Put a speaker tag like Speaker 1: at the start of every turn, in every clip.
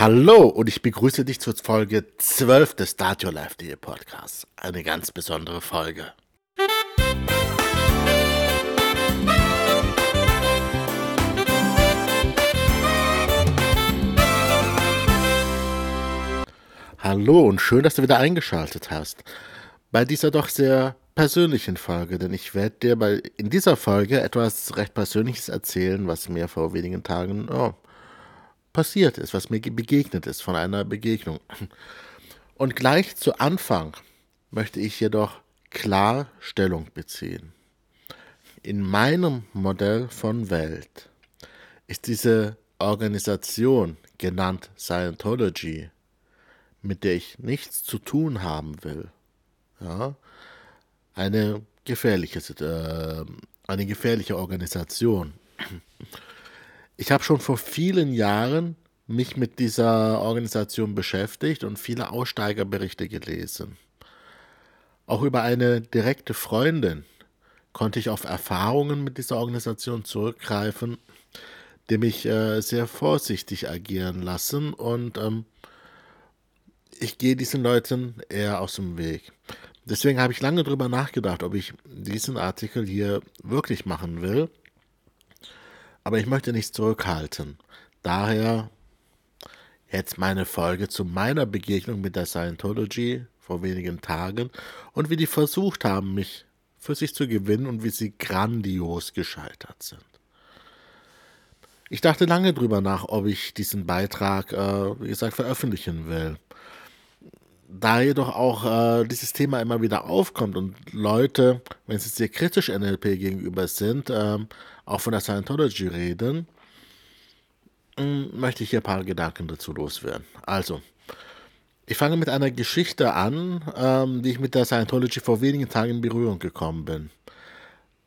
Speaker 1: Hallo und ich begrüße dich zur Folge 12 des Start Your Life.de Podcasts. Eine ganz besondere Folge. Hallo und schön, dass du wieder eingeschaltet hast. Bei dieser doch sehr persönlichen Folge, denn ich werde dir bei, in dieser Folge etwas recht Persönliches erzählen, was mir vor wenigen Tagen oh, passiert ist, was mir begegnet ist von einer Begegnung. Und gleich zu Anfang möchte ich jedoch klar Stellung beziehen. In meinem Modell von Welt ist diese Organisation, genannt Scientology, mit der ich nichts zu tun haben will, ja, eine gefährliche, äh, eine gefährliche Organisation. Ich habe schon vor vielen Jahren mich mit dieser Organisation beschäftigt und viele Aussteigerberichte gelesen. Auch über eine direkte Freundin konnte ich auf Erfahrungen mit dieser Organisation zurückgreifen, die mich äh, sehr vorsichtig agieren lassen und ähm, ich gehe diesen Leuten eher aus dem Weg. Deswegen habe ich lange darüber nachgedacht, ob ich diesen Artikel hier wirklich machen will aber ich möchte nichts zurückhalten. Daher jetzt meine Folge zu meiner Begegnung mit der Scientology vor wenigen Tagen und wie die versucht haben, mich für sich zu gewinnen und wie sie grandios gescheitert sind. Ich dachte lange drüber nach, ob ich diesen Beitrag, äh, wie gesagt, veröffentlichen will. Da jedoch auch äh, dieses Thema immer wieder aufkommt und Leute, wenn sie sehr kritisch NLP gegenüber sind, äh, auch von der Scientology reden, hm, möchte ich hier ein paar Gedanken dazu loswerden. Also, ich fange mit einer Geschichte an, ähm, die ich mit der Scientology vor wenigen Tagen in Berührung gekommen bin.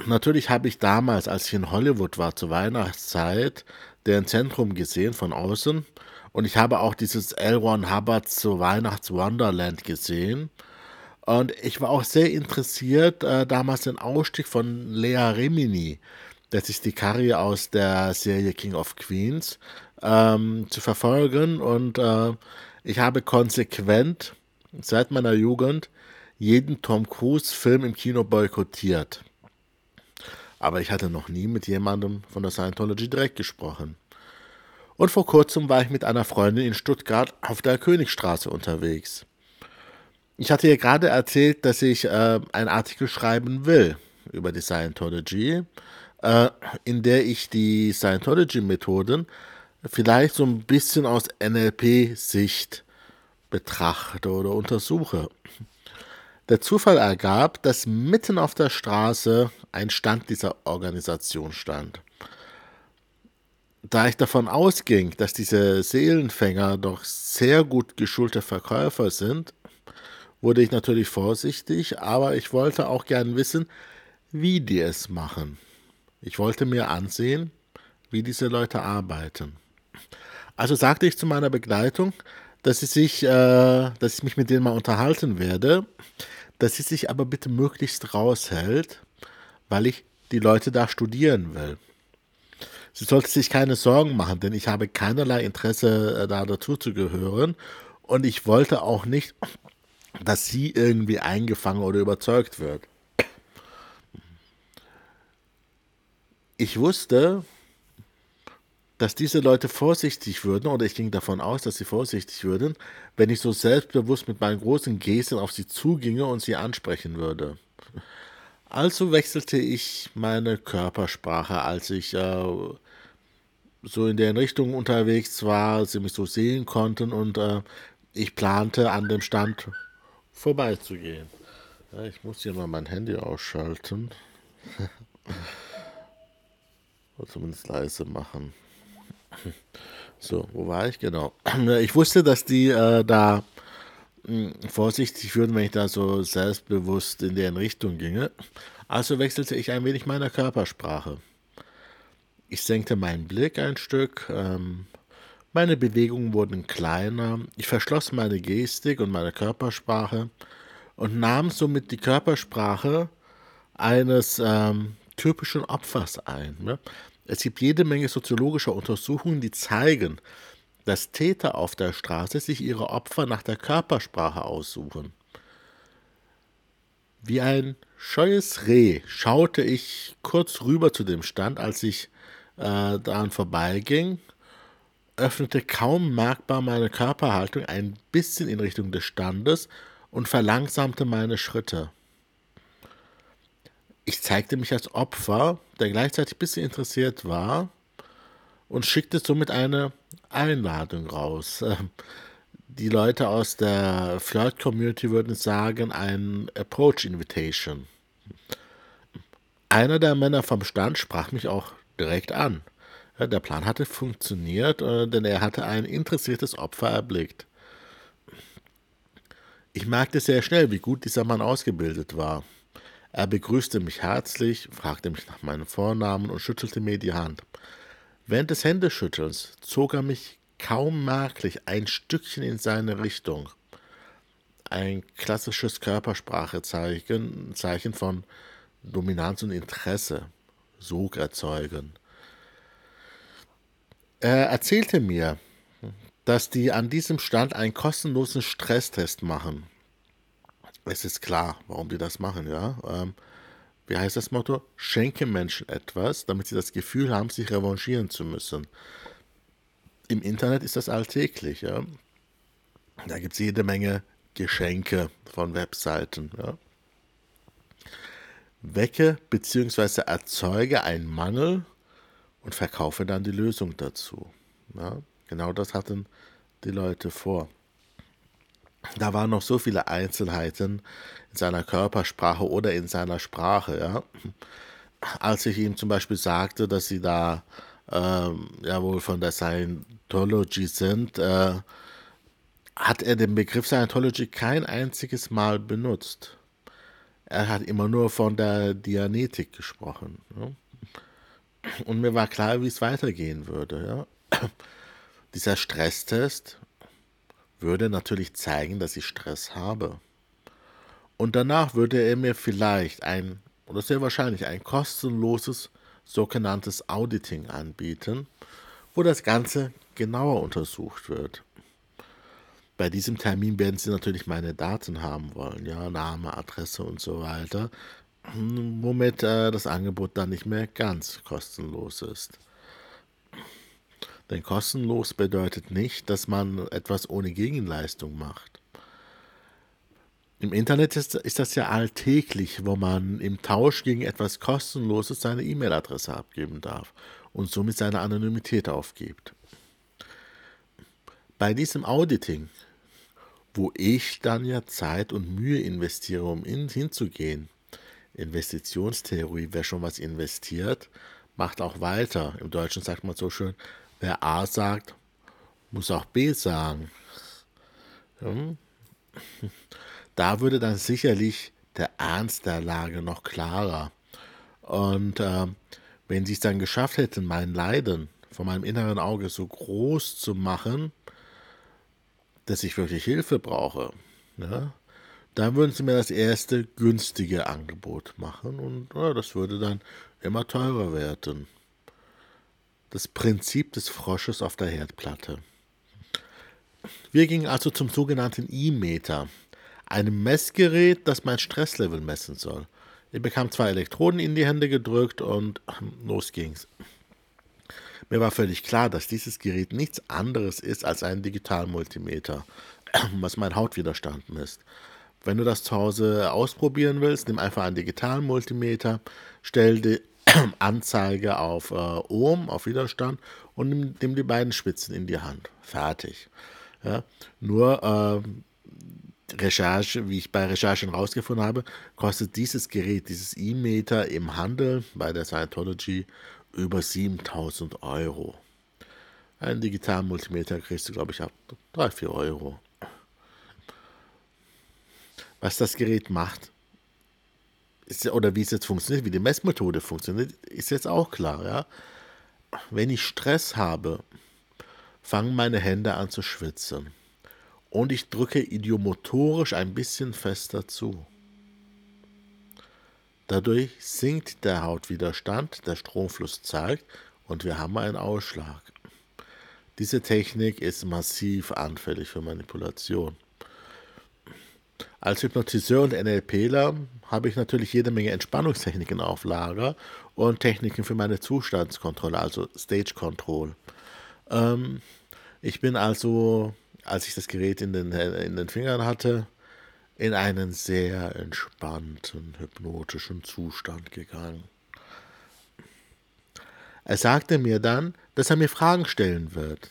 Speaker 1: Natürlich habe ich damals, als ich in Hollywood war, zur Weihnachtszeit, deren Zentrum gesehen von außen. Und ich habe auch dieses L. Ron Hubbard zu Weihnachts Wonderland gesehen. Und ich war auch sehr interessiert, äh, damals den Ausstieg von Lea Remini, das ist die Carrie aus der Serie King of Queens, ähm, zu verfolgen. Und äh, ich habe konsequent seit meiner Jugend jeden Tom Cruise-Film im Kino boykottiert. Aber ich hatte noch nie mit jemandem von der Scientology direkt gesprochen. Und vor kurzem war ich mit einer Freundin in Stuttgart auf der Königstraße unterwegs. Ich hatte ihr gerade erzählt, dass ich äh, einen Artikel schreiben will über die Scientology äh, in der ich die Scientology-Methoden vielleicht so ein bisschen aus NLP-Sicht betrachte oder untersuche. Der Zufall ergab, dass mitten auf der Straße ein Stand dieser Organisation stand. Da ich davon ausging, dass diese Seelenfänger doch sehr gut geschulte Verkäufer sind, wurde ich natürlich vorsichtig, aber ich wollte auch gern wissen, wie die es machen. Ich wollte mir ansehen, wie diese Leute arbeiten. Also sagte ich zu meiner Begleitung, dass ich, sich, äh, dass ich mich mit denen mal unterhalten werde, dass sie sich aber bitte möglichst raushält, weil ich die Leute da studieren will. Sie sollte sich keine Sorgen machen, denn ich habe keinerlei Interesse, äh, da dazu zu gehören. Und ich wollte auch nicht, dass sie irgendwie eingefangen oder überzeugt wird. ich wusste, dass diese Leute vorsichtig würden, oder ich ging davon aus, dass sie vorsichtig würden, wenn ich so selbstbewusst mit meinen großen Gesten auf sie zuginge und sie ansprechen würde. Also wechselte ich meine Körpersprache, als ich äh, so in der Richtung unterwegs war, sie mich so sehen konnten und äh, ich plante an dem Stand vorbeizugehen. Ja, ich muss hier mal mein Handy ausschalten. Oder zumindest leise machen. So, wo war ich? Genau. Ich wusste, dass die äh, da mh, hm, vorsichtig würden, wenn ich da so selbstbewusst in deren Richtung ginge. Also wechselte ich ein wenig meine Körpersprache. Ich senkte meinen Blick ein Stück, ähm, meine Bewegungen wurden kleiner, ich verschloss meine Gestik und meine Körpersprache und nahm somit die Körpersprache eines ähm, typischen Opfers ein. Ne? Es gibt jede Menge soziologischer Untersuchungen, die zeigen, dass Täter auf der Straße sich ihre Opfer nach der Körpersprache aussuchen. Wie ein scheues Reh schaute ich kurz rüber zu dem Stand, als ich äh, daran vorbeiging, öffnete kaum merkbar meine Körperhaltung ein bisschen in Richtung des Standes und verlangsamte meine Schritte. Ich zeigte mich als Opfer, der gleichzeitig ein bisschen interessiert war, und schickte somit eine Einladung raus. Die Leute aus der Flirt-Community würden sagen, ein Approach Invitation. Einer der Männer vom Stand sprach mich auch direkt an. Der Plan hatte funktioniert, äh, denn er hatte ein interessiertes Opfer erblickt. Ich merkte sehr schnell, wie gut dieser Mann ausgebildet war. Er begrüßte mich herzlich, fragte mich nach meinem Vornamen und schüttelte mir die Hand. Während des Händeschüttelns zog er mich kaum merklich ein Stückchen in seine Richtung. Ein klassisches Körpersprachezeichen Zeichen von Dominanz und Interesse, Sog erzeugen. Er erzählte mir, dass die an diesem Stand einen kostenlosen Stresstest machen. Es ist klar, warum die das machen, ja. Ähm, wie heißt das Motto? Schenke Menschen etwas, damit sie das Gefühl haben, sich revanchieren zu müssen. Im Internet ist das alltäglich, ja. Da gibt es jede Menge Geschenke von Webseiten, ja. Wecke bzw. erzeuge einen Mangel und verkaufe dann die Lösung dazu. Ja. Genau das hatten die Leute vor. Da waren noch so viele Einzelheiten in seiner Körpersprache oder in seiner Sprache, ja. Als ich ihm zum Beispiel sagte, dass sie da ähm, ja wohl von der Scientology sind, äh, hat er den Begriff Scientology kein einziges Mal benutzt. Er hat immer nur von der Dianetik gesprochen. Ja. Und mir war klar, wie es weitergehen würde. Ja. Dieser Stresstest würde natürlich zeigen, dass ich Stress habe. Und danach würde er mir vielleicht ein, oder sehr wahrscheinlich ein kostenloses sogenanntes Auditing anbieten, wo das Ganze genauer untersucht wird. Bei diesem Termin werden Sie natürlich meine Daten haben wollen, ja, Name, Adresse und so weiter, womit äh, das Angebot dann nicht mehr ganz kostenlos ist. Denn kostenlos bedeutet nicht, dass man etwas ohne Gegenleistung macht. Im Internet ist, ist, das ja alltäglich, wo man im Tausch gegen etwas Kostenloses seine E-Mail-Adresse abgeben darf und somit seine Anonymität aufgibt. Bei diesem Auditing, wo ich dann ja Zeit und Mühe investiere, um in, hinzugehen, Investitionstheorie, wer schon was investiert, macht auch weiter. Im Deutschen sagt man so schön, Wer A sagt, muss auch B sagen. Hm? Da würde dann sicherlich der Ernst der Lage noch klarer. Und äh, wenn sie es dann geschafft hätten, mein Leiden von meinem inneren Auge so groß zu machen, dass ich wirklich Hilfe brauche, ne, dann würden sie mir das erste günstige Angebot machen und ja, das würde dann immer teurer werden das Prinzip des Frosches auf der Herdplatte. Wir gingen also zum sogenannten E-Meter, einem Messgerät, das mein Stresslevel messen soll. Ich bekam zwei Elektroden in die Hände gedrückt und los ging's. Mir war völlig klar, dass dieses Gerät nichts anderes ist als ein Digitalmultimeter, was mein Hautwiderstand misst. Wenn du das zu Hause ausprobieren willst, nimm einfach einen Digitalmultimeter, stell die Anzeige auf äh, Ohm, auf Widerstand und nimm, nimm, die beiden Spitzen in die Hand. Fertig. Ja, nur äh, Recherche, wie ich bei Recherchen rausgefunden habe, kostet dieses Gerät, dieses E-Meter im Handel bei der Scientology über 7000 Euro. Ein digitalen Multimeter kriegst du, glaube ich, ab 3, 4 Euro. Was das Gerät macht, ist, oder wie es jetzt funktioniert, wie die Messmethode funktioniert, ist jetzt auch klar. Ja? Wenn ich Stress habe, fangen meine Hände an zu schwitzen. Und ich drücke idiomotorisch ein bisschen fester zu. Dadurch sinkt der Hautwiderstand, der Stromfluss zeigt und wir haben einen Ausschlag. Diese Technik ist massiv anfällig für Manipulation. Als Hypnotiseur und NLPler habe ich natürlich jede Menge Entspannungstechniken auf Lager und Techniken für meine Zustandskontrolle, also Stage Control. Ähm, ich bin also, als ich das Gerät in den, in den Fingern hatte, in einen sehr entspannten, hypnotischen Zustand gegangen. Er sagte mir dann, dass er mir Fragen stellen wird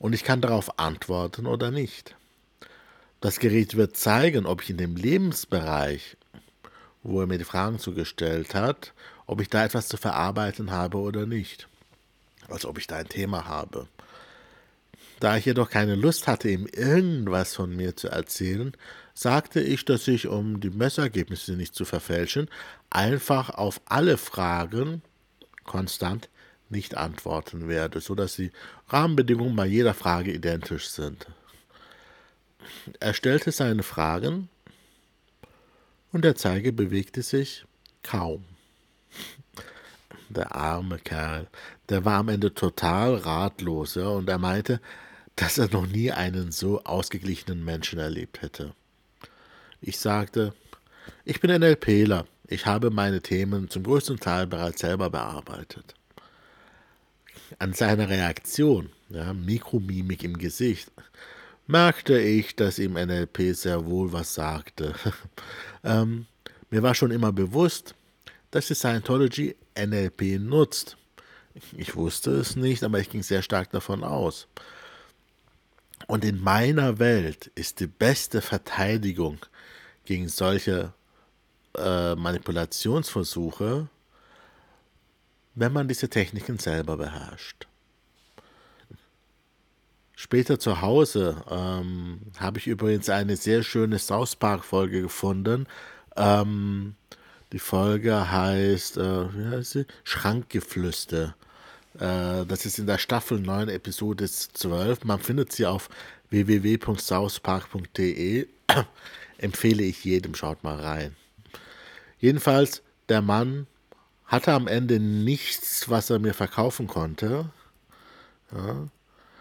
Speaker 1: und ich kann darauf antworten oder nicht. Das Gerät wird zeigen, ob ich in dem Lebensbereich, wo er mir die Fragen zugestellt hat, ob ich da etwas zu verarbeiten habe oder nicht. Also ob ich da ein Thema habe. Da ich jedoch keine Lust hatte, ihm irgendwas von mir zu erzählen, sagte ich, dass ich, um die Messergebnisse nicht zu verfälschen, einfach auf alle Fragen konstant nicht antworten werde, sodass die Rahmenbedingungen bei jeder Frage identisch sind. Er stellte seine Fragen und der Zeiger bewegte sich kaum. Der arme Kerl, der war am Ende total ratlos, ja, und er meinte, dass er noch nie einen so ausgeglichenen Menschen erlebt hätte. Ich sagte, ich bin NLPler, ich habe meine Themen zum größten Teil bereits selber bearbeitet. An seiner Reaktion, ja, Mikromimik im Gesicht, merkte ich, dass ihm NLP sehr wohl was sagte. ähm, mir war schon immer bewusst, dass die Scientology NLP nutzt. Ich wusste es nicht, aber ich ging sehr stark davon aus. Und in meiner Welt ist die beste Verteidigung gegen solche äh, Manipulationsversuche, wenn man diese Techniken selber beherrscht. Später zu Hause ähm, habe ich übrigens eine sehr schöne South Park-Folge gefunden. Ähm, die Folge heißt, äh, heißt? Schrankgeflüster. Äh, das ist in der Staffel 9, Episode 12. Man findet sie auf www.southpark.de. Empfehle ich jedem, schaut mal rein. Jedenfalls, der Mann hatte am Ende nichts, was er mir verkaufen konnte. Ja.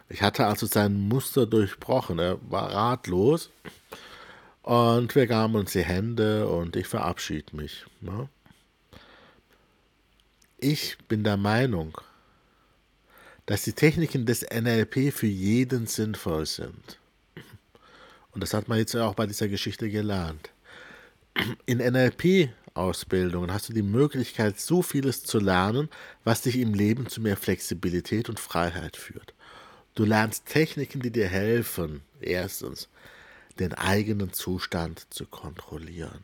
Speaker 1: Ich hatte also sein Muster durchbrochen. Er war ratlos. Und wir gaben uns die Hände und ich verabschiede mich. Ne? Ich bin der Meinung, dass die Techniken des NLP für jeden sinnvoll sind. Und das hat man jetzt auch bei dieser Geschichte gelernt. In NLP-Ausbildungen hast du die Möglichkeit, so vieles zu lernen, was dich im Leben zu mehr Flexibilität und Freiheit führt. Du lernst Techniken, die dir helfen, erstens, den eigenen Zustand zu kontrollieren.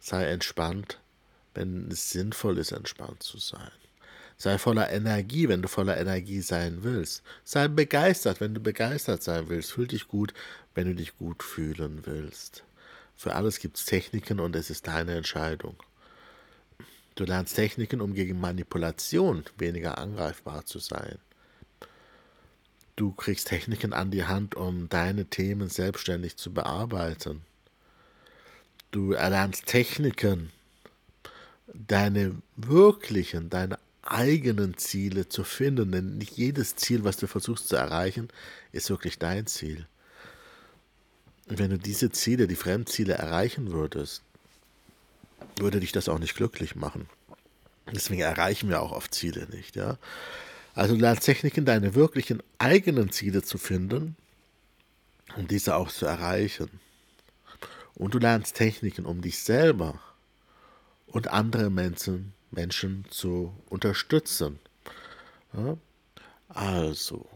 Speaker 1: Sei entspannt, wenn es sinnvoll ist, entspannt zu sein. Sei voller Energie, wenn du voller Energie sein willst. Sei begeistert, wenn du begeistert sein willst. Fühl dich gut, wenn du dich gut fühlen willst. Für alles gibt es Techniken und es ist deine Entscheidung. Du lernst Techniken, um gegen Manipulation weniger angreifbar zu sein. Du kriegst Techniken an die Hand, um deine Themen selbstständig zu bearbeiten. Du erlernst Techniken, deine wirklichen, deine eigenen Ziele zu finden, denn nicht jedes Ziel, was du versuchst zu erreichen, ist wirklich dein Ziel. Und wenn du diese Ziele, die Fremdziele erreichen würdest, würde dich das auch nicht glücklich machen. Deswegen erreichen wir auch oft Ziele nicht, ja. Also du lernst Techniken, deine wirklichen eigenen Ziele zu finden und diese auch zu erreichen. Und du lernst Techniken, um dich selber und andere Menschen, Menschen zu unterstützen. Ja? Also,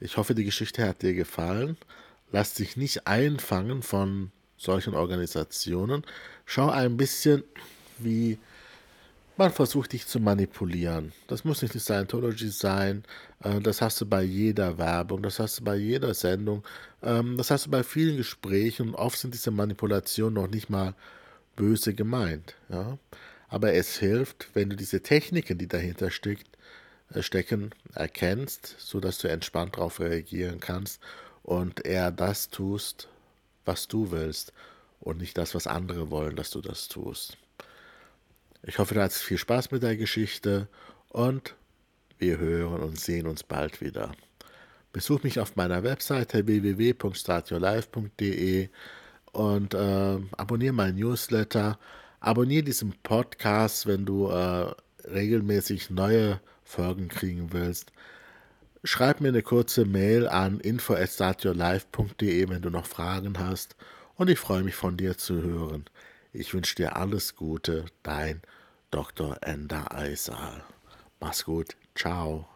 Speaker 1: ich hoffe, die Geschichte hat dir gefallen. Lass dich nicht einfangen von solchen Organisationen. Schau ein bisschen, wie man versucht dich zu manipulieren. Das muss nicht die Scientology sein. Äh, das hast du bei jeder Werbung, das hast du bei jeder Sendung, ähm, das hast du bei vielen Gesprächen. Oft sind diese Manipulationen noch nicht mal böse gemeint. Ja? Aber es hilft, wenn du diese Techniken, die dahinter steckt, äh, stecken, erkennst, sodass du entspannt darauf reagieren kannst und eher das tust, was du willst und nicht das, was andere wollen, dass du das tust. Ich hoffe, du hattest viel Spaß mit der Geschichte und wir hören und sehen uns bald wieder. Besuch mich auf meiner Webseite www.startyourlife.de und äh, abonniere meinen Newsletter. Abonniere diesen Podcast, wenn du äh, regelmäßig neue Folgen kriegen willst. Schreib mir eine kurze Mail an info@startyourlife.de, wenn du noch Fragen hast. Und ich freue mich von dir zu hören. Ich wünsche dir alles Gute, dein Dr. Ender Eisal. Mach's gut. Ciao.